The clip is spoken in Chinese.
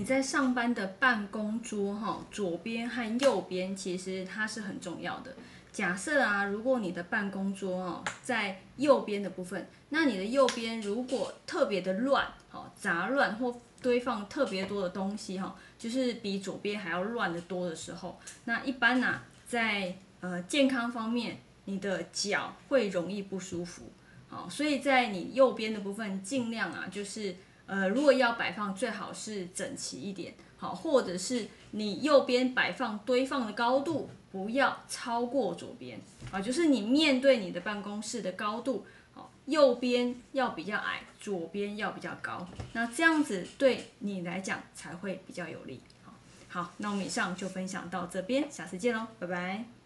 你在上班的办公桌哈，左边和右边其实它是很重要的。假设啊，如果你的办公桌哦在右边的部分，那你的右边如果特别的乱，好杂乱或堆放特别多的东西哈，就是比左边还要乱的多的时候，那一般呢，在呃健康方面，你的脚会容易不舒服。好，所以在你右边的部分，尽量啊，就是呃，如果要摆放，最好是整齐一点。好，或者是你右边摆放堆放的高度不要超过左边啊，就是你面对你的办公室的高度，好，右边要比较矮，左边要比较高，那这样子对你来讲才会比较有利。好，好，那我们以上就分享到这边，下次见喽，拜拜。